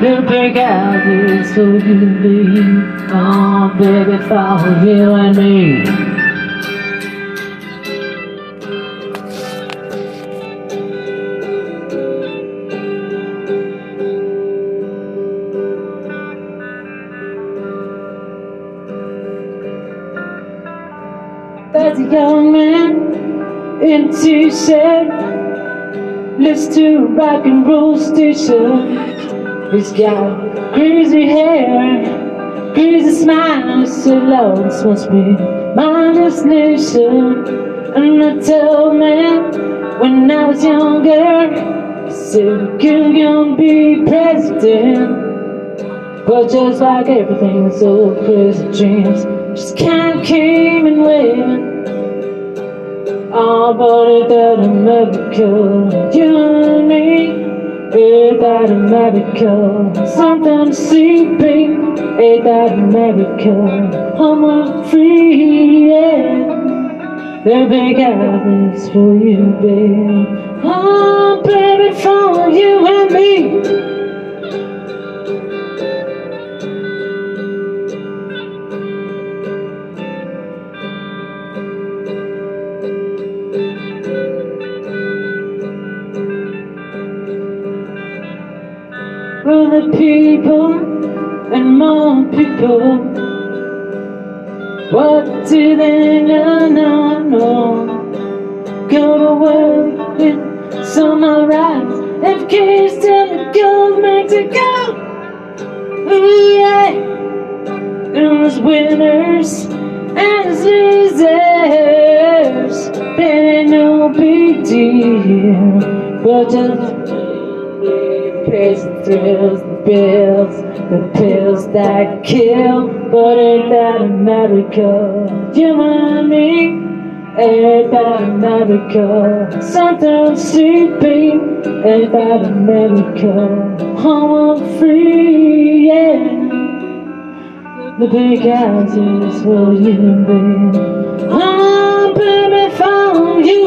The house is for you, baby. Oh, baby, for you and me. There's a young man in a t-shirt Listen to rock and roll station He's got crazy hair Crazy smile So loud. This must be my destination And I tell man When I was younger He said you can be president? But just like everything all crazy dreams. Just can't keep and went Oh, but it doesn't matter You me It doesn't matter Something to see, babe It doesn't matter I'm a free, yeah. The big house for you, babe. Oh, baby, for you and me for the people and more people. What do they not know? No, no. Go to work with some rights. FK's tell the government to go. Ooh, yeah. There's winners and losers. There ain't no big deal. But just the thrills, the bills, the pills that kill. But ain't that America? You and me? Ain't that America? Sometimes sleeping, ain't that America? I'm free, yeah. The big house is for you me. Oh, baby, for you.